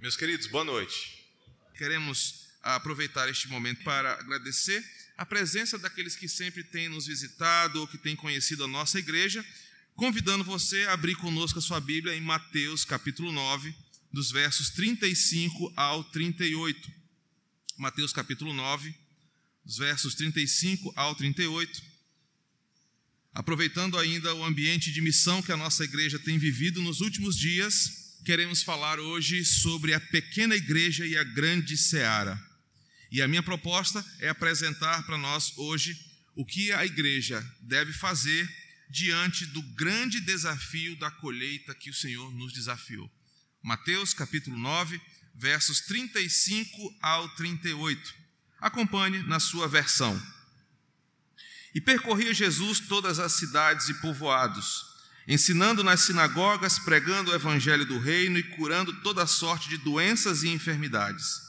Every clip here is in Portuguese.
Meus queridos, boa noite. Queremos aproveitar este momento para agradecer a presença daqueles que sempre têm nos visitado ou que têm conhecido a nossa igreja, convidando você a abrir conosco a sua Bíblia em Mateus capítulo 9, dos versos 35 ao 38. Mateus capítulo 9, dos versos 35 ao 38. Aproveitando ainda o ambiente de missão que a nossa igreja tem vivido nos últimos dias, queremos falar hoje sobre a pequena igreja e a grande seara. E a minha proposta é apresentar para nós hoje o que a igreja deve fazer diante do grande desafio da colheita que o Senhor nos desafiou. Mateus capítulo 9, versos 35 ao 38. Acompanhe na sua versão. E percorria Jesus todas as cidades e povoados, ensinando nas sinagogas, pregando o evangelho do reino e curando toda sorte de doenças e enfermidades.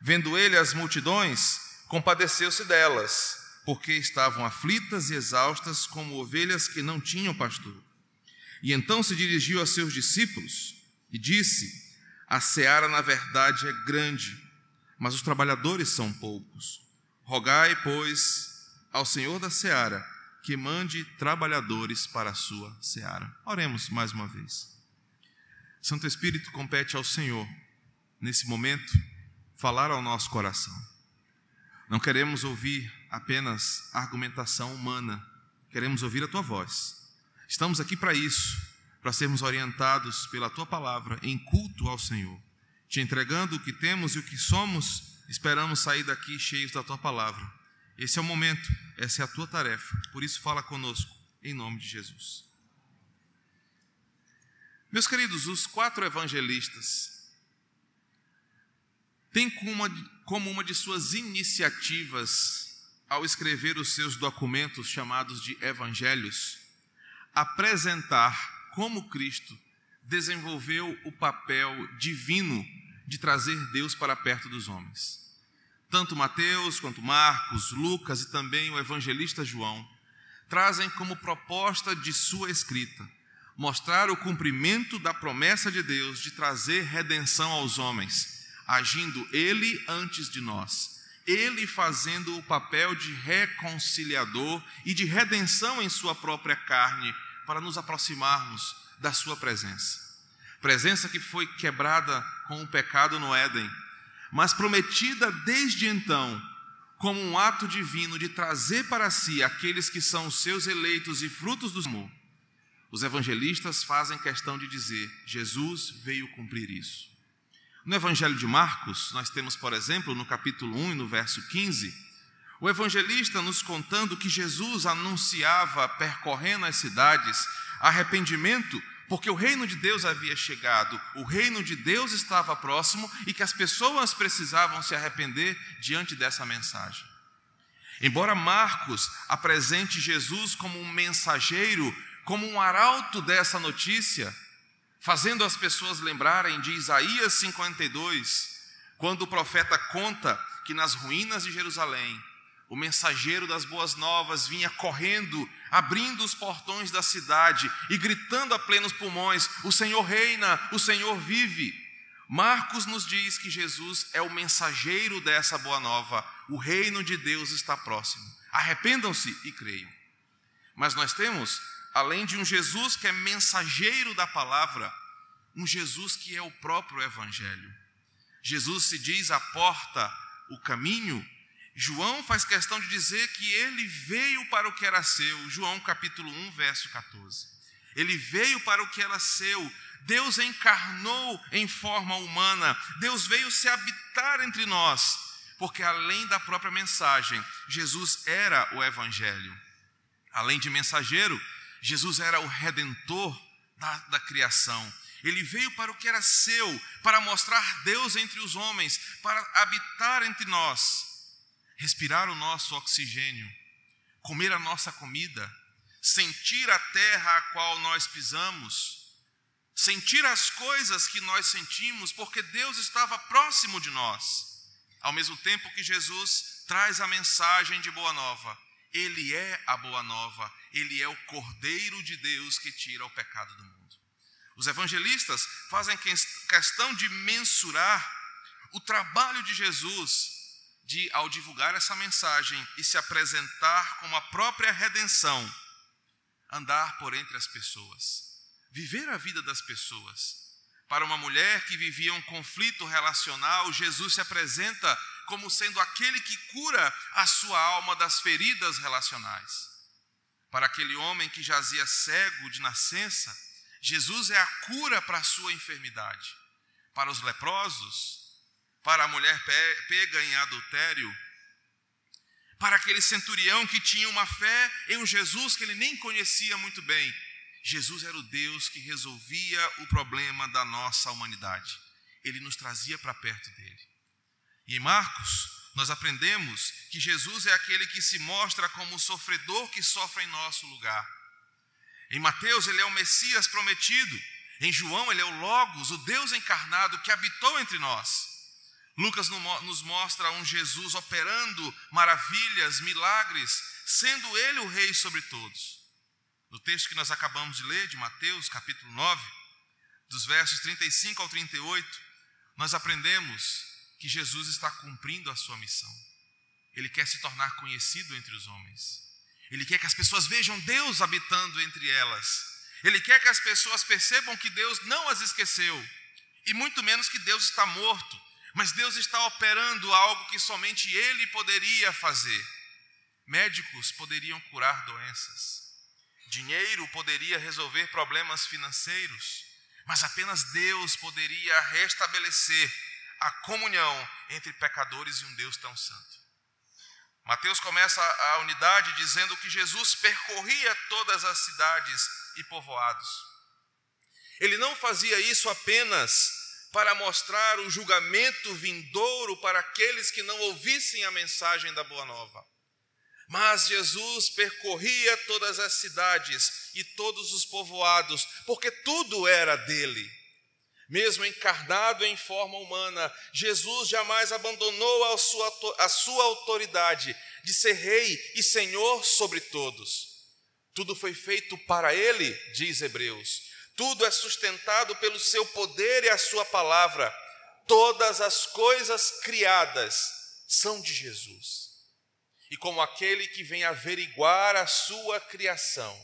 Vendo ele as multidões, compadeceu-se delas, porque estavam aflitas e exaustas como ovelhas que não tinham pastor. E então se dirigiu a seus discípulos e disse: A seara, na verdade, é grande, mas os trabalhadores são poucos. Rogai, pois, ao Senhor da seara que mande trabalhadores para a sua seara. Oremos mais uma vez. Santo Espírito, compete ao Senhor, nesse momento, falar ao nosso coração. Não queremos ouvir apenas argumentação humana, queremos ouvir a tua voz. Estamos aqui para isso, para sermos orientados pela tua palavra em culto ao Senhor. Te entregando o que temos e o que somos, esperamos sair daqui cheios da tua palavra esse é o momento, essa é a tua tarefa. Por isso, fala conosco, em nome de Jesus. Meus queridos, os quatro evangelistas têm como uma, como uma de suas iniciativas, ao escrever os seus documentos chamados de evangelhos, apresentar como Cristo desenvolveu o papel divino de trazer Deus para perto dos homens. Tanto Mateus quanto Marcos, Lucas e também o evangelista João trazem como proposta de sua escrita mostrar o cumprimento da promessa de Deus de trazer redenção aos homens, agindo ele antes de nós, ele fazendo o papel de reconciliador e de redenção em sua própria carne para nos aproximarmos da sua presença. Presença que foi quebrada com o pecado no Éden mas prometida desde então como um ato divino de trazer para si aqueles que são seus eleitos e frutos do amor. Os evangelistas fazem questão de dizer: Jesus veio cumprir isso. No Evangelho de Marcos, nós temos, por exemplo, no capítulo 1 e no verso 15, o evangelista nos contando que Jesus anunciava, percorrendo as cidades, arrependimento porque o reino de Deus havia chegado, o reino de Deus estava próximo e que as pessoas precisavam se arrepender diante dessa mensagem. Embora Marcos apresente Jesus como um mensageiro, como um arauto dessa notícia, fazendo as pessoas lembrarem de Isaías 52, quando o profeta conta que nas ruínas de Jerusalém o mensageiro das boas novas vinha correndo, abrindo os portões da cidade e gritando a plenos pulmões: O Senhor reina, o Senhor vive. Marcos nos diz que Jesus é o mensageiro dessa boa nova, o reino de Deus está próximo. Arrependam-se e creiam. Mas nós temos, além de um Jesus que é mensageiro da palavra, um Jesus que é o próprio Evangelho. Jesus se diz a porta, o caminho, João faz questão de dizer que ele veio para o que era seu, João capítulo 1, verso 14. Ele veio para o que era seu, Deus encarnou em forma humana, Deus veio se habitar entre nós, porque além da própria mensagem, Jesus era o Evangelho. Além de mensageiro, Jesus era o redentor da, da criação. Ele veio para o que era seu, para mostrar Deus entre os homens, para habitar entre nós respirar o nosso oxigênio, comer a nossa comida, sentir a terra a qual nós pisamos, sentir as coisas que nós sentimos, porque Deus estava próximo de nós. Ao mesmo tempo que Jesus traz a mensagem de boa nova, ele é a boa nova, ele é o Cordeiro de Deus que tira o pecado do mundo. Os evangelistas fazem questão de mensurar o trabalho de Jesus de, ao divulgar essa mensagem e se apresentar como a própria redenção, andar por entre as pessoas, viver a vida das pessoas. Para uma mulher que vivia um conflito relacional, Jesus se apresenta como sendo aquele que cura a sua alma das feridas relacionais. Para aquele homem que jazia cego de nascença, Jesus é a cura para a sua enfermidade. Para os leprosos, para a mulher pega em adultério, para aquele centurião que tinha uma fé em um Jesus que ele nem conhecia muito bem. Jesus era o Deus que resolvia o problema da nossa humanidade. Ele nos trazia para perto dele. E em Marcos, nós aprendemos que Jesus é aquele que se mostra como o sofredor que sofre em nosso lugar. Em Mateus, ele é o Messias prometido. Em João, ele é o Logos, o Deus encarnado que habitou entre nós. Lucas nos mostra um Jesus operando maravilhas, milagres, sendo ele o rei sobre todos. No texto que nós acabamos de ler, de Mateus, capítulo 9, dos versos 35 ao 38, nós aprendemos que Jesus está cumprindo a sua missão. Ele quer se tornar conhecido entre os homens. Ele quer que as pessoas vejam Deus habitando entre elas. Ele quer que as pessoas percebam que Deus não as esqueceu, e muito menos que Deus está morto, mas Deus está operando algo que somente Ele poderia fazer. Médicos poderiam curar doenças, dinheiro poderia resolver problemas financeiros, mas apenas Deus poderia restabelecer a comunhão entre pecadores e um Deus tão santo. Mateus começa a unidade dizendo que Jesus percorria todas as cidades e povoados. Ele não fazia isso apenas para mostrar o julgamento vindouro para aqueles que não ouvissem a mensagem da Boa Nova. Mas Jesus percorria todas as cidades e todos os povoados, porque tudo era dele. Mesmo encarnado em forma humana, Jesus jamais abandonou a sua, a sua autoridade de ser rei e senhor sobre todos. Tudo foi feito para ele, diz Hebreus tudo é sustentado pelo seu poder e a sua palavra. Todas as coisas criadas são de Jesus. E como aquele que vem averiguar a sua criação,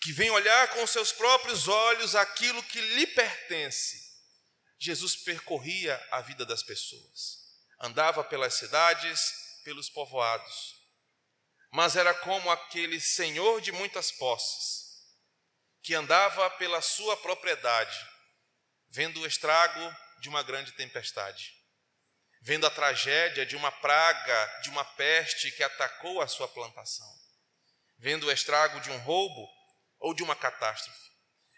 que vem olhar com seus próprios olhos aquilo que lhe pertence, Jesus percorria a vida das pessoas, andava pelas cidades, pelos povoados, mas era como aquele senhor de muitas posses, que andava pela sua propriedade, vendo o estrago de uma grande tempestade, vendo a tragédia de uma praga, de uma peste que atacou a sua plantação, vendo o estrago de um roubo ou de uma catástrofe.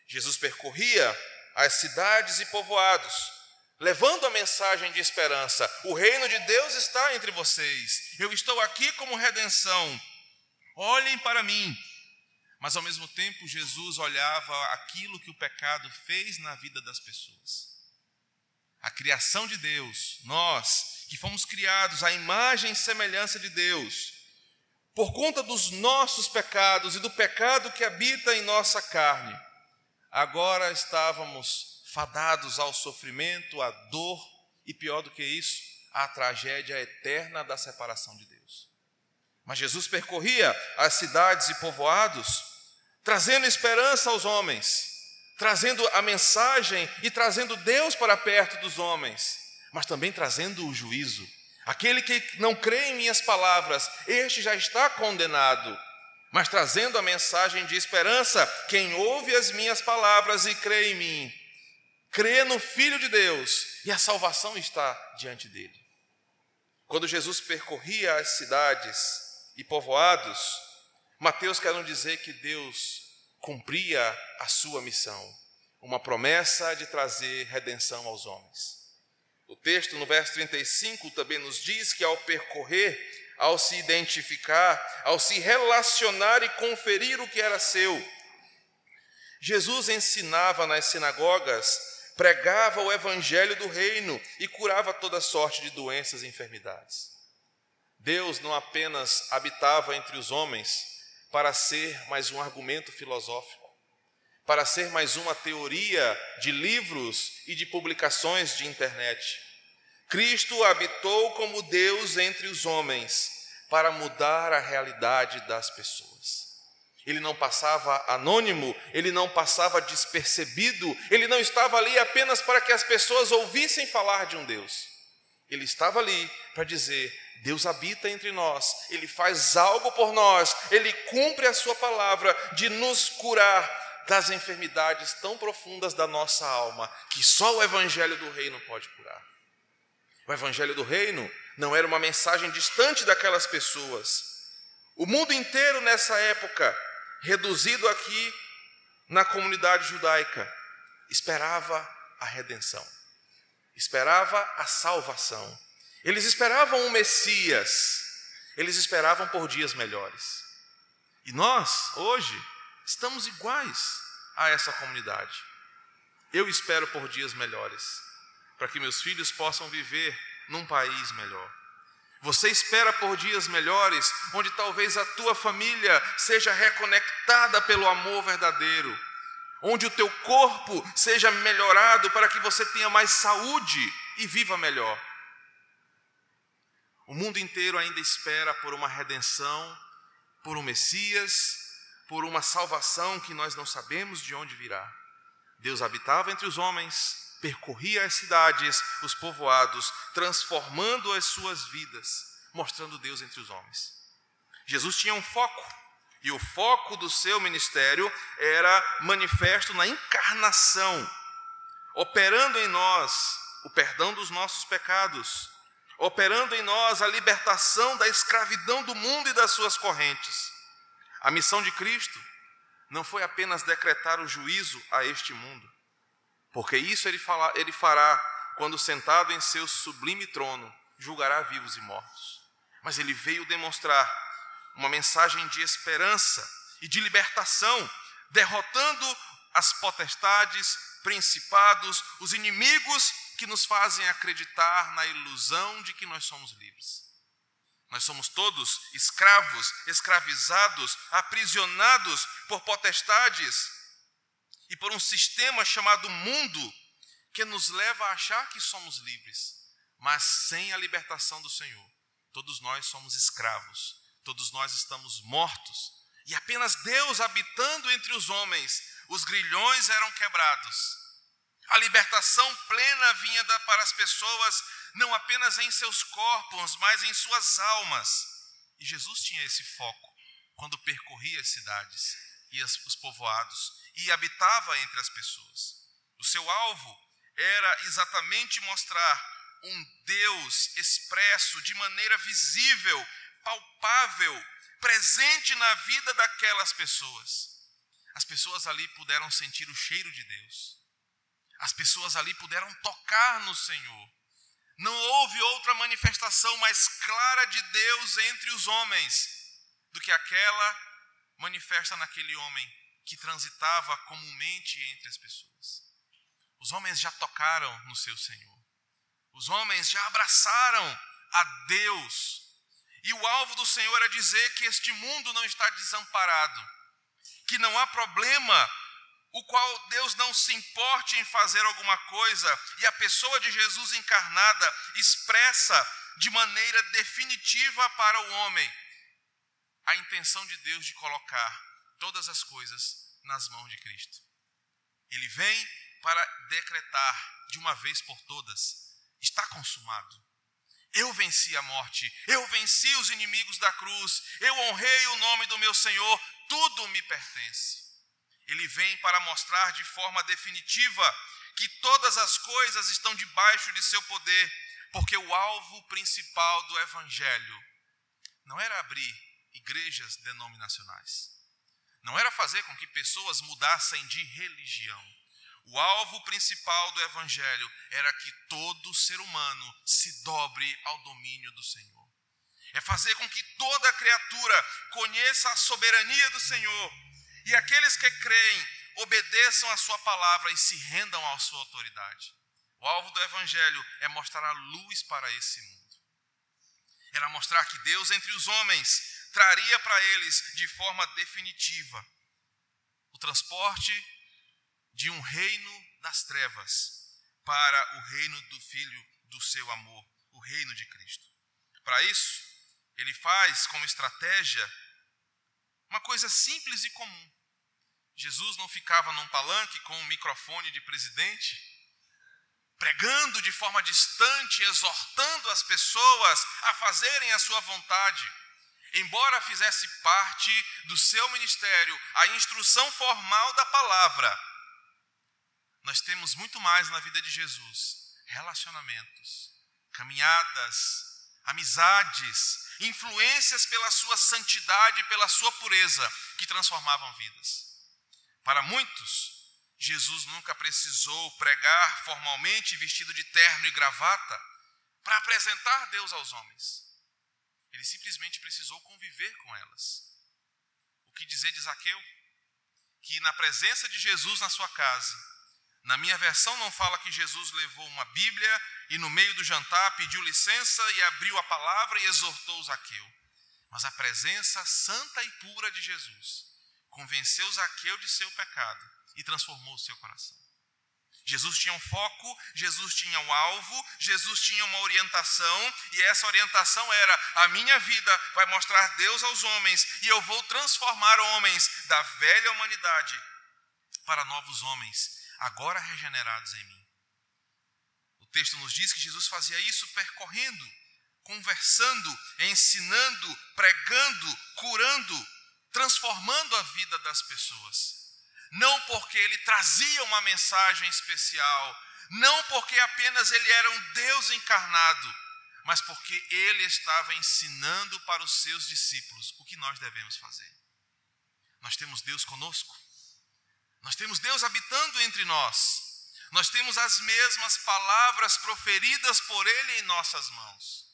Jesus percorria as cidades e povoados, levando a mensagem de esperança: o reino de Deus está entre vocês, eu estou aqui como redenção. Olhem para mim, mas ao mesmo tempo, Jesus olhava aquilo que o pecado fez na vida das pessoas. A criação de Deus, nós que fomos criados à imagem e semelhança de Deus, por conta dos nossos pecados e do pecado que habita em nossa carne, agora estávamos fadados ao sofrimento, à dor e, pior do que isso, à tragédia eterna da separação de Deus. Mas Jesus percorria as cidades e povoados trazendo esperança aos homens, trazendo a mensagem e trazendo Deus para perto dos homens, mas também trazendo o juízo. Aquele que não crê em minhas palavras, este já está condenado. Mas trazendo a mensagem de esperança, quem ouve as minhas palavras e crê em mim, crê no Filho de Deus, e a salvação está diante dele. Quando Jesus percorria as cidades e povoados, Mateus quer dizer que Deus cumpria a sua missão, uma promessa de trazer redenção aos homens. O texto, no verso 35, também nos diz que ao percorrer, ao se identificar, ao se relacionar e conferir o que era seu, Jesus ensinava nas sinagogas, pregava o evangelho do reino e curava toda sorte de doenças e enfermidades. Deus não apenas habitava entre os homens, para ser mais um argumento filosófico, para ser mais uma teoria de livros e de publicações de internet. Cristo habitou como Deus entre os homens para mudar a realidade das pessoas. Ele não passava anônimo, ele não passava despercebido, ele não estava ali apenas para que as pessoas ouvissem falar de um Deus. Ele estava ali para dizer: Deus habita entre nós, Ele faz algo por nós, Ele cumpre a Sua palavra de nos curar das enfermidades tão profundas da nossa alma, que só o Evangelho do Reino pode curar. O Evangelho do Reino não era uma mensagem distante daquelas pessoas. O mundo inteiro nessa época, reduzido aqui na comunidade judaica, esperava a redenção, esperava a salvação. Eles esperavam um Messias, eles esperavam por dias melhores. E nós, hoje, estamos iguais a essa comunidade. Eu espero por dias melhores, para que meus filhos possam viver num país melhor. Você espera por dias melhores, onde talvez a tua família seja reconectada pelo amor verdadeiro, onde o teu corpo seja melhorado para que você tenha mais saúde e viva melhor. O mundo inteiro ainda espera por uma redenção, por um Messias, por uma salvação que nós não sabemos de onde virá. Deus habitava entre os homens, percorria as cidades, os povoados, transformando as suas vidas, mostrando Deus entre os homens. Jesus tinha um foco, e o foco do seu ministério era manifesto na encarnação, operando em nós o perdão dos nossos pecados, operando em nós a libertação da escravidão do mundo e das suas correntes a missão de Cristo não foi apenas decretar o juízo a este mundo, porque isso ele, fala, ele fará quando sentado em seu sublime trono julgará vivos e mortos. Mas ele veio demonstrar uma mensagem de esperança e de libertação, derrotando as potestades, principados, os inimigos que nos fazem acreditar na ilusão de que nós somos livres. Nós somos todos escravos, escravizados, aprisionados por potestades e por um sistema chamado mundo que nos leva a achar que somos livres, mas sem a libertação do Senhor. Todos nós somos escravos, todos nós estamos mortos e apenas Deus habitando entre os homens, os grilhões eram quebrados. A libertação plena vinha para as pessoas não apenas em seus corpos, mas em suas almas. E Jesus tinha esse foco quando percorria as cidades e os povoados e habitava entre as pessoas. O seu alvo era exatamente mostrar um Deus expresso de maneira visível, palpável, presente na vida daquelas pessoas. As pessoas ali puderam sentir o cheiro de Deus. As pessoas ali puderam tocar no Senhor. Não houve outra manifestação mais clara de Deus entre os homens do que aquela manifesta naquele homem que transitava comumente entre as pessoas. Os homens já tocaram no seu Senhor. Os homens já abraçaram a Deus. E o alvo do Senhor é dizer que este mundo não está desamparado, que não há problema o qual Deus não se importe em fazer alguma coisa, e a pessoa de Jesus encarnada expressa de maneira definitiva para o homem a intenção de Deus de colocar todas as coisas nas mãos de Cristo. Ele vem para decretar de uma vez por todas: está consumado. Eu venci a morte, eu venci os inimigos da cruz, eu honrei o nome do meu Senhor, tudo me pertence. Ele vem para mostrar de forma definitiva que todas as coisas estão debaixo de seu poder, porque o alvo principal do Evangelho não era abrir igrejas denominacionais, não era fazer com que pessoas mudassem de religião. O alvo principal do Evangelho era que todo ser humano se dobre ao domínio do Senhor. É fazer com que toda criatura conheça a soberania do Senhor e aqueles que creem obedeçam a sua palavra e se rendam à sua autoridade. O alvo do evangelho é mostrar a luz para esse mundo. Era mostrar que Deus entre os homens traria para eles de forma definitiva o transporte de um reino das trevas para o reino do Filho do seu amor, o reino de Cristo. Para isso, ele faz como estratégia uma coisa simples e comum. Jesus não ficava num palanque com um microfone de presidente, pregando de forma distante, exortando as pessoas a fazerem a sua vontade. Embora fizesse parte do seu ministério a instrução formal da palavra, nós temos muito mais na vida de Jesus: relacionamentos, caminhadas, amizades, influências pela sua santidade, pela sua pureza, que transformavam vidas. Para muitos, Jesus nunca precisou pregar formalmente vestido de terno e gravata para apresentar Deus aos homens. Ele simplesmente precisou conviver com elas. O que dizer de Zaqueu? Que na presença de Jesus na sua casa, na minha versão não fala que Jesus levou uma Bíblia e no meio do jantar pediu licença e abriu a palavra e exortou Zaqueu. Mas a presença santa e pura de Jesus convenceu Zaqueu de seu pecado e transformou o seu coração. Jesus tinha um foco, Jesus tinha um alvo, Jesus tinha uma orientação, e essa orientação era: a minha vida vai mostrar Deus aos homens, e eu vou transformar homens da velha humanidade para novos homens, agora regenerados em mim. O texto nos diz que Jesus fazia isso percorrendo, conversando, ensinando, pregando, curando, transformando a vida das pessoas não porque ele trazia uma mensagem especial, não porque apenas ele era um Deus encarnado, mas porque ele estava ensinando para os seus discípulos o que nós devemos fazer. Nós temos Deus conosco, nós temos Deus habitando entre nós, nós temos as mesmas palavras proferidas por Ele em nossas mãos.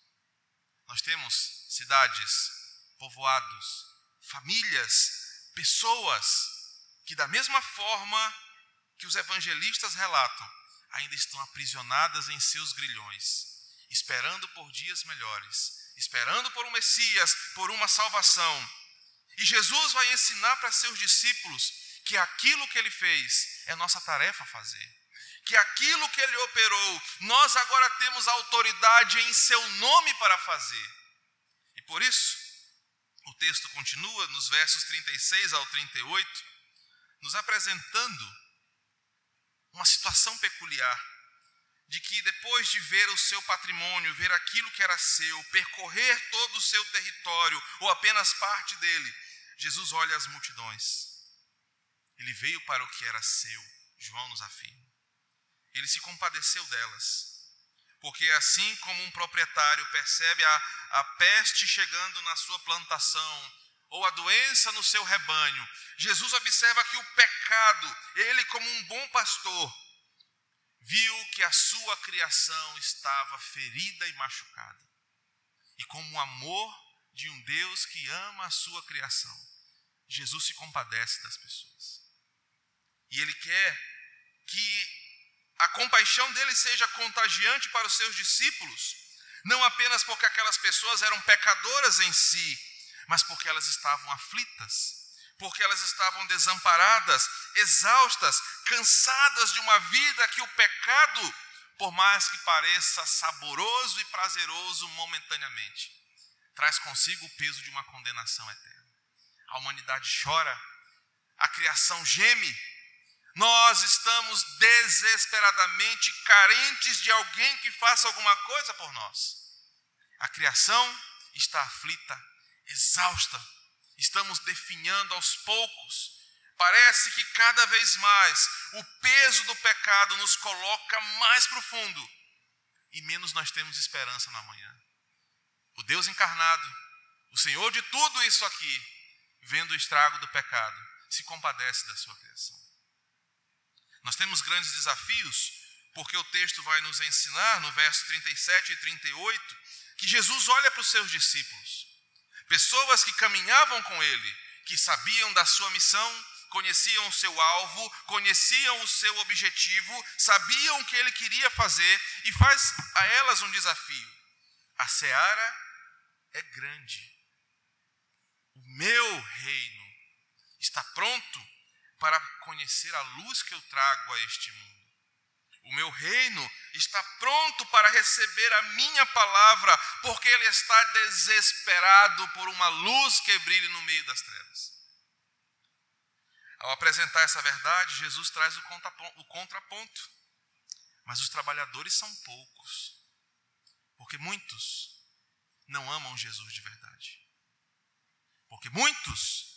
Nós temos cidades, povoados, famílias, pessoas que, da mesma forma que os evangelistas relatam, ainda estão aprisionadas em seus grilhões, esperando por dias melhores, esperando por um Messias, por uma salvação. E Jesus vai ensinar para seus discípulos que aquilo que ele fez é nossa tarefa fazer. Que aquilo que ele operou, nós agora temos autoridade em seu nome para fazer. E por isso, o texto continua nos versos 36 ao 38 nos apresentando uma situação peculiar de que depois de ver o seu patrimônio, ver aquilo que era seu, percorrer todo o seu território ou apenas parte dele, Jesus olha as multidões. Ele veio para o que era seu, João nos afirma. Ele se compadeceu delas. Porque assim como um proprietário percebe a, a peste chegando na sua plantação, ou a doença no seu rebanho. Jesus observa que o pecado, ele, como um bom pastor, viu que a sua criação estava ferida e machucada. E como o amor de um Deus que ama a sua criação, Jesus se compadece das pessoas. E ele quer que a compaixão dele seja contagiante para os seus discípulos, não apenas porque aquelas pessoas eram pecadoras em si, mas porque elas estavam aflitas, porque elas estavam desamparadas, exaustas, cansadas de uma vida que o pecado, por mais que pareça saboroso e prazeroso momentaneamente, traz consigo o peso de uma condenação eterna. A humanidade chora, a criação geme, nós estamos desesperadamente carentes de alguém que faça alguma coisa por nós. A criação está aflita, exausta. Estamos definhando aos poucos. Parece que cada vez mais o peso do pecado nos coloca mais profundo e menos nós temos esperança na manhã. O Deus encarnado, o Senhor de tudo isso aqui, vendo o estrago do pecado, se compadece da sua criação. Nós temos grandes desafios, porque o texto vai nos ensinar, no verso 37 e 38, que Jesus olha para os seus discípulos Pessoas que caminhavam com ele, que sabiam da sua missão, conheciam o seu alvo, conheciam o seu objetivo, sabiam o que ele queria fazer e faz a elas um desafio. A seara é grande. O meu reino está pronto para conhecer a luz que eu trago a este mundo. O meu reino está pronto para receber a minha palavra, porque ele está desesperado por uma luz que brilhe no meio das trevas. Ao apresentar essa verdade, Jesus traz o contraponto. Mas os trabalhadores são poucos, porque muitos não amam Jesus de verdade. Porque muitos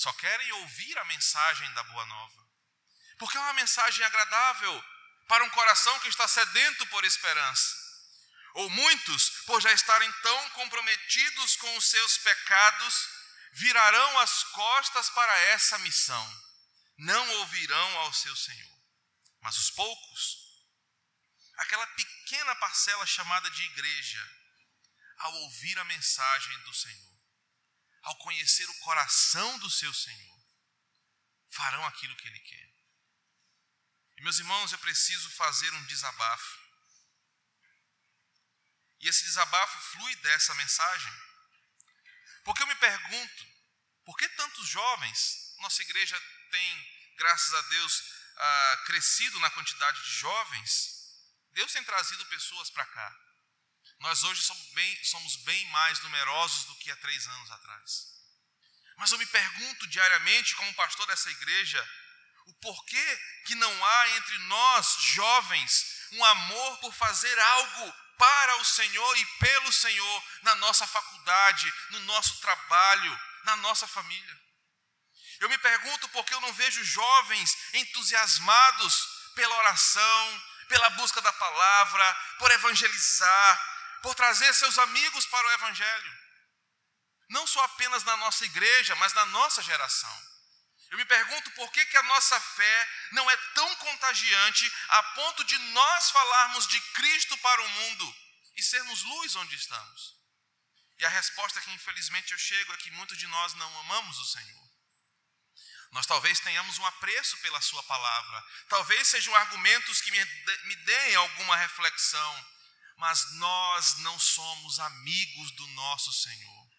só querem ouvir a mensagem da Boa Nova. Porque é uma mensagem agradável para um coração que está sedento por esperança. Ou muitos, por já estarem tão comprometidos com os seus pecados, virarão as costas para essa missão. Não ouvirão ao seu Senhor. Mas os poucos, aquela pequena parcela chamada de igreja, ao ouvir a mensagem do Senhor, ao conhecer o coração do seu Senhor, farão aquilo que Ele quer. E, meus irmãos, eu preciso fazer um desabafo. E esse desabafo flui dessa mensagem. Porque eu me pergunto, por que tantos jovens, nossa igreja tem, graças a Deus, ah, crescido na quantidade de jovens, Deus tem trazido pessoas para cá. Nós hoje somos bem, somos bem mais numerosos do que há três anos atrás. Mas eu me pergunto diariamente, como pastor dessa igreja, o porquê que não há entre nós, jovens, um amor por fazer algo para o Senhor e pelo Senhor na nossa faculdade, no nosso trabalho, na nossa família. Eu me pergunto por que eu não vejo jovens entusiasmados pela oração, pela busca da palavra, por evangelizar, por trazer seus amigos para o Evangelho. Não só apenas na nossa igreja, mas na nossa geração. Eu me pergunto por que, que a nossa fé não é tão contagiante a ponto de nós falarmos de Cristo para o mundo e sermos luz onde estamos. E a resposta que infelizmente eu chego é que muitos de nós não amamos o Senhor. Nós talvez tenhamos um apreço pela Sua palavra, talvez sejam argumentos que me deem alguma reflexão, mas nós não somos amigos do nosso Senhor.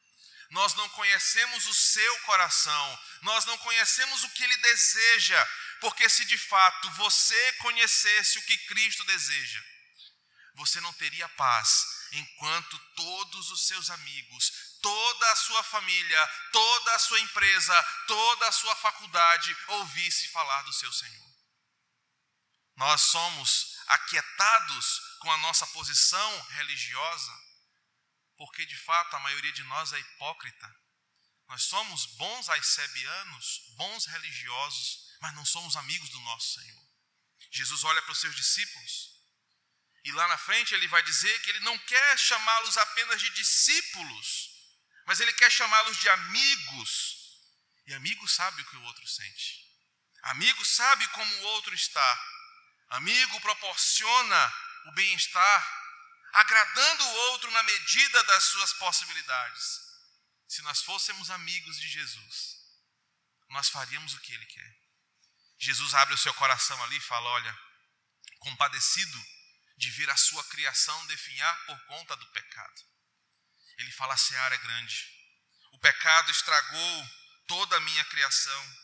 Nós não conhecemos o seu coração, nós não conhecemos o que ele deseja, porque se de fato você conhecesse o que Cristo deseja, você não teria paz enquanto todos os seus amigos, toda a sua família, toda a sua empresa, toda a sua faculdade ouvisse falar do seu Senhor. Nós somos aquietados com a nossa posição religiosa, porque de fato a maioria de nós é hipócrita. Nós somos bons aicebianos, bons religiosos, mas não somos amigos do nosso Senhor. Jesus olha para os seus discípulos e lá na frente ele vai dizer que ele não quer chamá-los apenas de discípulos, mas ele quer chamá-los de amigos. E amigo sabe o que o outro sente. Amigo sabe como o outro está. Amigo proporciona o bem-estar, agradando o outro na medida das suas possibilidades. Se nós fôssemos amigos de Jesus, nós faríamos o que ele quer. Jesus abre o seu coração ali e fala: Olha, compadecido de ver a sua criação definhar por conta do pecado. Ele fala: a seara é grande. O pecado estragou toda a minha criação.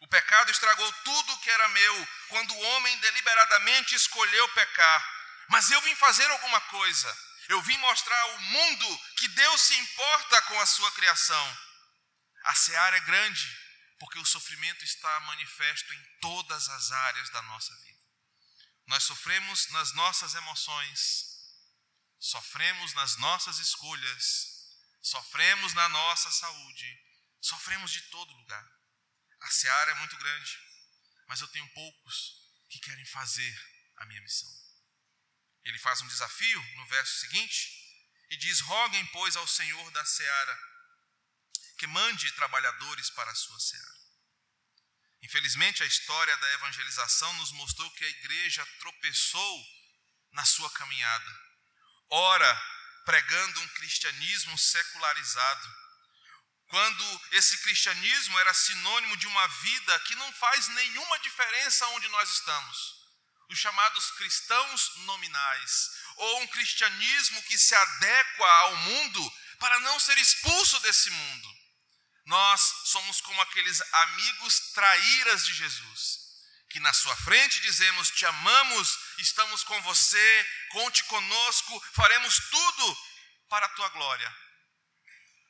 O pecado estragou tudo que era meu, quando o homem deliberadamente escolheu pecar. Mas eu vim fazer alguma coisa. Eu vim mostrar ao mundo que Deus se importa com a sua criação. A seara é grande, porque o sofrimento está manifesto em todas as áreas da nossa vida. Nós sofremos nas nossas emoções, sofremos nas nossas escolhas, sofremos na nossa saúde, sofremos de todo lugar. A seara é muito grande, mas eu tenho poucos que querem fazer a minha missão. Ele faz um desafio no verso seguinte e diz: Roguem, pois, ao Senhor da seara que mande trabalhadores para a sua seara. Infelizmente, a história da evangelização nos mostrou que a igreja tropeçou na sua caminhada. Ora, pregando um cristianismo secularizado, quando esse cristianismo era sinônimo de uma vida que não faz nenhuma diferença onde nós estamos. Os chamados cristãos nominais, ou um cristianismo que se adequa ao mundo para não ser expulso desse mundo. Nós somos como aqueles amigos traíras de Jesus, que na sua frente dizemos: Te amamos, estamos com você, conte conosco, faremos tudo para a tua glória.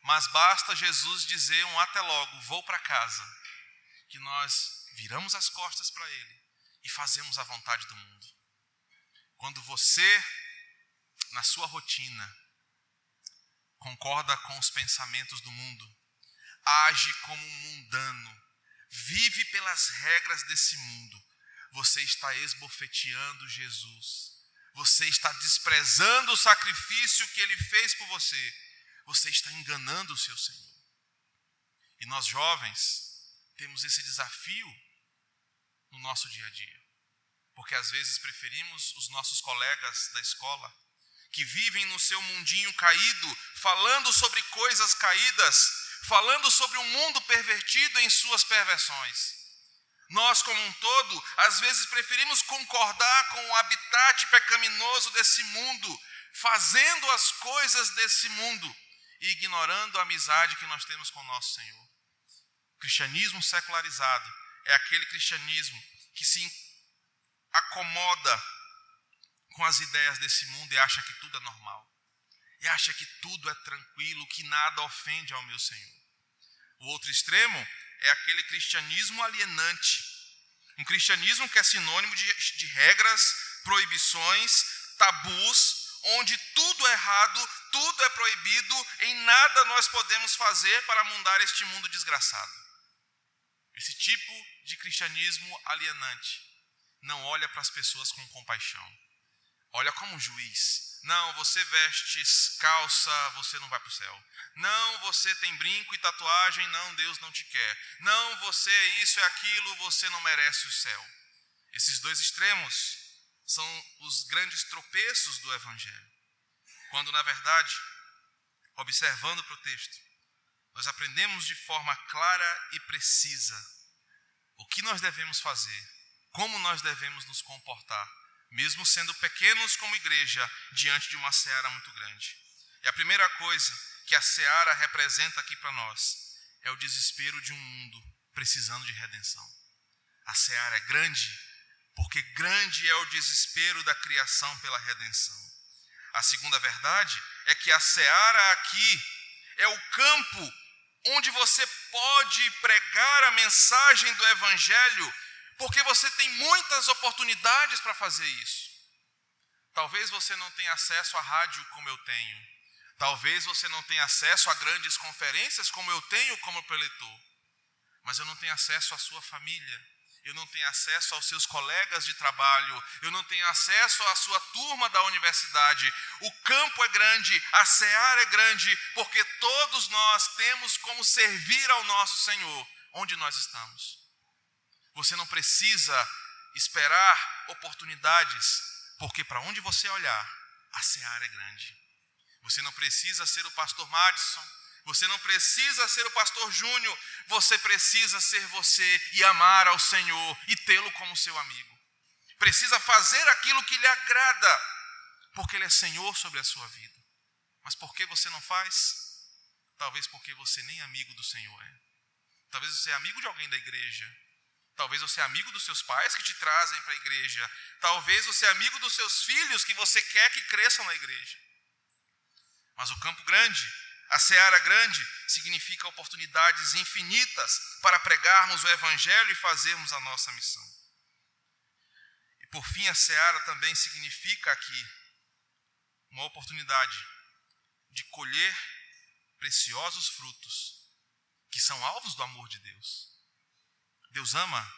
Mas basta Jesus dizer um até logo, vou para casa, que nós viramos as costas para Ele e fazemos a vontade do mundo. Quando você, na sua rotina, concorda com os pensamentos do mundo, age como um mundano, vive pelas regras desse mundo, você está esbofeteando Jesus. Você está desprezando o sacrifício que ele fez por você. Você está enganando o seu Senhor. E nós jovens temos esse desafio no nosso dia a dia. Porque às vezes preferimos os nossos colegas da escola que vivem no seu mundinho caído, falando sobre coisas caídas, falando sobre um mundo pervertido em suas perversões. Nós, como um todo, às vezes preferimos concordar com o habitat pecaminoso desse mundo, fazendo as coisas desse mundo e ignorando a amizade que nós temos com o nosso Senhor. O cristianismo secularizado é aquele cristianismo que se acomoda com as ideias desse mundo e acha que tudo é normal. E acha que tudo é tranquilo, que nada ofende ao meu Senhor. O outro extremo é aquele cristianismo alienante. Um cristianismo que é sinônimo de, de regras, proibições, tabus, onde tudo é errado, tudo é proibido, em nada nós podemos fazer para mudar este mundo desgraçado. Esse tipo de cristianismo alienante não olha para as pessoas com compaixão, olha como um juiz, não, você veste calça, você não vai para o céu. Não, você tem brinco e tatuagem, não, Deus não te quer. Não, você é isso, é aquilo, você não merece o céu. Esses dois extremos são os grandes tropeços do Evangelho. Quando, na verdade, observando para o texto, nós aprendemos de forma clara e precisa o que nós devemos fazer, como nós devemos nos comportar mesmo sendo pequenos como igreja, diante de uma seara muito grande. E a primeira coisa que a seara representa aqui para nós é o desespero de um mundo precisando de redenção. A seara é grande, porque grande é o desespero da criação pela redenção. A segunda verdade é que a seara aqui é o campo onde você pode pregar a mensagem do Evangelho porque você tem muitas oportunidades para fazer isso. Talvez você não tenha acesso à rádio como eu tenho. Talvez você não tenha acesso a grandes conferências como eu tenho como preletor. Mas eu não tenho acesso à sua família. Eu não tenho acesso aos seus colegas de trabalho, eu não tenho acesso à sua turma da universidade. O campo é grande, a seara é grande, porque todos nós temos como servir ao nosso Senhor onde nós estamos. Você não precisa esperar oportunidades, porque para onde você olhar, a seara é grande. Você não precisa ser o pastor Madison, você não precisa ser o pastor Júnior, você precisa ser você e amar ao Senhor e tê-lo como seu amigo. Precisa fazer aquilo que lhe agrada, porque Ele é Senhor sobre a sua vida. Mas por que você não faz? Talvez porque você nem amigo do Senhor é. Talvez você é amigo de alguém da igreja, Talvez você é amigo dos seus pais que te trazem para a igreja. Talvez você é amigo dos seus filhos que você quer que cresçam na igreja. Mas o campo grande, a seara grande, significa oportunidades infinitas para pregarmos o evangelho e fazermos a nossa missão. E por fim, a seara também significa aqui uma oportunidade de colher preciosos frutos que são alvos do amor de Deus. Deus ama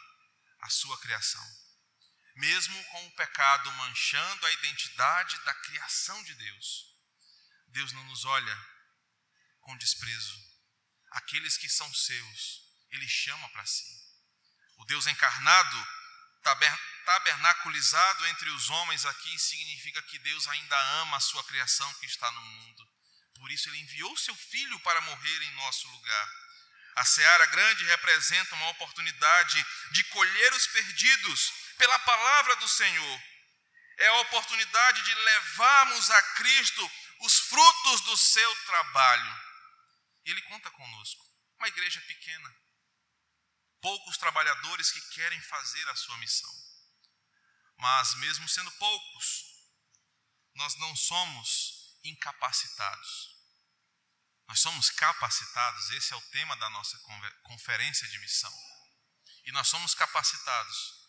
a sua criação. Mesmo com o pecado manchando a identidade da criação de Deus, Deus não nos olha com desprezo. Aqueles que são seus, Ele chama para si. O Deus encarnado, tabernaculizado entre os homens aqui, significa que Deus ainda ama a sua criação que está no mundo. Por isso, Ele enviou seu Filho para morrer em nosso lugar. A seara grande representa uma oportunidade de colher os perdidos pela palavra do Senhor. É a oportunidade de levarmos a Cristo os frutos do seu trabalho. E Ele conta conosco. uma igreja pequena. Poucos trabalhadores que querem fazer a sua missão. Mas, mesmo sendo poucos, nós não somos incapacitados. Nós somos capacitados, esse é o tema da nossa conferência de missão. E nós somos capacitados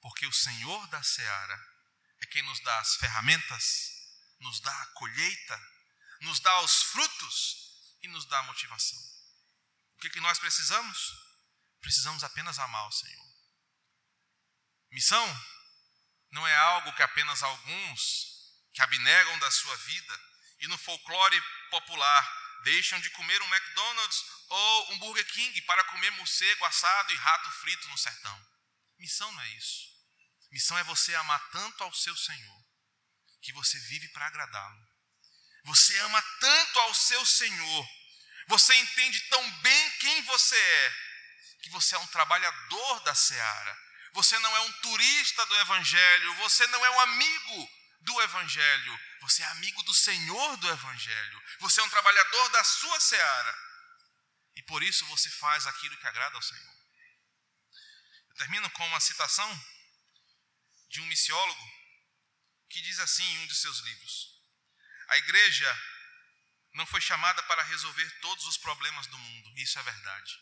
porque o Senhor da seara é quem nos dá as ferramentas, nos dá a colheita, nos dá os frutos e nos dá motivação. O que, que nós precisamos? Precisamos apenas amar o Senhor. Missão não é algo que apenas alguns que abnegam da sua vida e no folclore popular deixam de comer um McDonald's ou um Burger King para comer morcego assado e rato frito no sertão. Missão não é isso. Missão é você amar tanto ao seu Senhor que você vive para agradá-lo. Você ama tanto ao seu Senhor, você entende tão bem quem você é, que você é um trabalhador da seara. Você não é um turista do Evangelho, você não é um amigo do Evangelho, você é amigo do Senhor do Evangelho, você é um trabalhador da sua seara. E por isso você faz aquilo que agrada ao Senhor. Eu termino com uma citação de um missiólogo que diz assim em um de seus livros: A igreja não foi chamada para resolver todos os problemas do mundo, isso é verdade.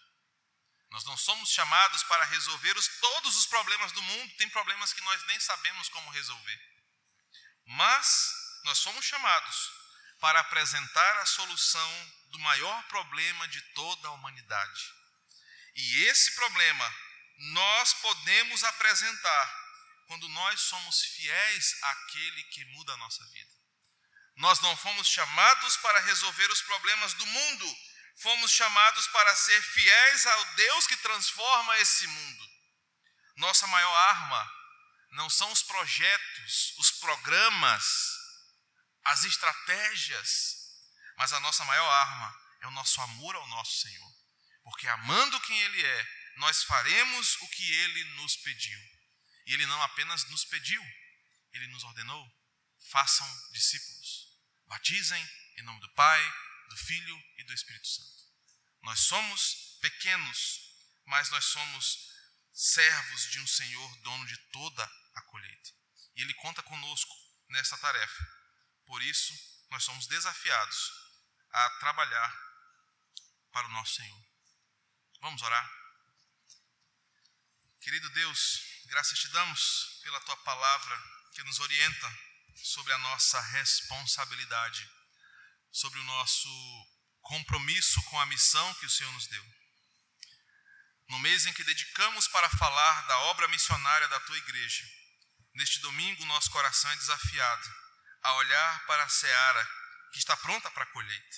Nós não somos chamados para resolver os, todos os problemas do mundo, tem problemas que nós nem sabemos como resolver. Mas nós somos chamados para apresentar a solução do maior problema de toda a humanidade. E esse problema nós podemos apresentar quando nós somos fiéis àquele que muda a nossa vida. Nós não fomos chamados para resolver os problemas do mundo, fomos chamados para ser fiéis ao Deus que transforma esse mundo. Nossa maior arma não são os projetos, os programas, as estratégias, mas a nossa maior arma é o nosso amor ao nosso Senhor. Porque amando quem Ele é, nós faremos o que Ele nos pediu. E ele não apenas nos pediu, ele nos ordenou: façam discípulos, batizem em nome do Pai, do Filho e do Espírito Santo. Nós somos pequenos, mas nós somos servos de um Senhor, dono de toda a colheita. E Ele conta conosco nessa tarefa. Por isso, nós somos desafiados a trabalhar para o nosso Senhor. Vamos orar? Querido Deus, Graças te damos pela tua palavra que nos orienta sobre a nossa responsabilidade, sobre o nosso compromisso com a missão que o Senhor nos deu. No mês em que dedicamos para falar da obra missionária da tua igreja, neste domingo nosso coração é desafiado a olhar para a seara que está pronta para a colheita.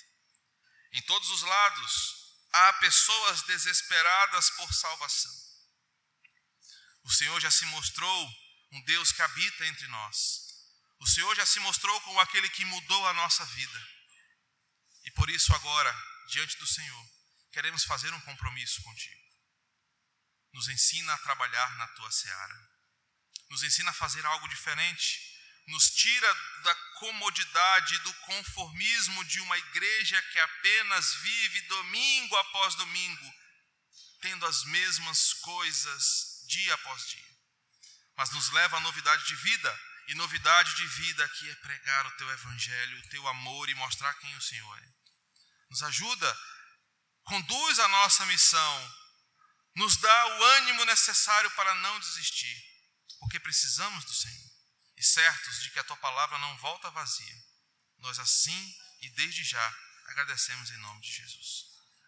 Em todos os lados há pessoas desesperadas por salvação o Senhor já se mostrou um Deus que habita entre nós. O Senhor já se mostrou como aquele que mudou a nossa vida. E por isso, agora, diante do Senhor, queremos fazer um compromisso contigo. Nos ensina a trabalhar na tua seara. Nos ensina a fazer algo diferente. Nos tira da comodidade, do conformismo de uma igreja que apenas vive domingo após domingo, tendo as mesmas coisas dia após dia. Mas nos leva à novidade de vida, e novidade de vida aqui é pregar o teu evangelho, o teu amor e mostrar quem o Senhor é. Nos ajuda, conduz a nossa missão, nos dá o ânimo necessário para não desistir, porque precisamos do Senhor. E certos de que a tua palavra não volta vazia. Nós assim e desde já agradecemos em nome de Jesus.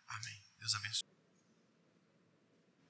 Amém. Deus abençoe.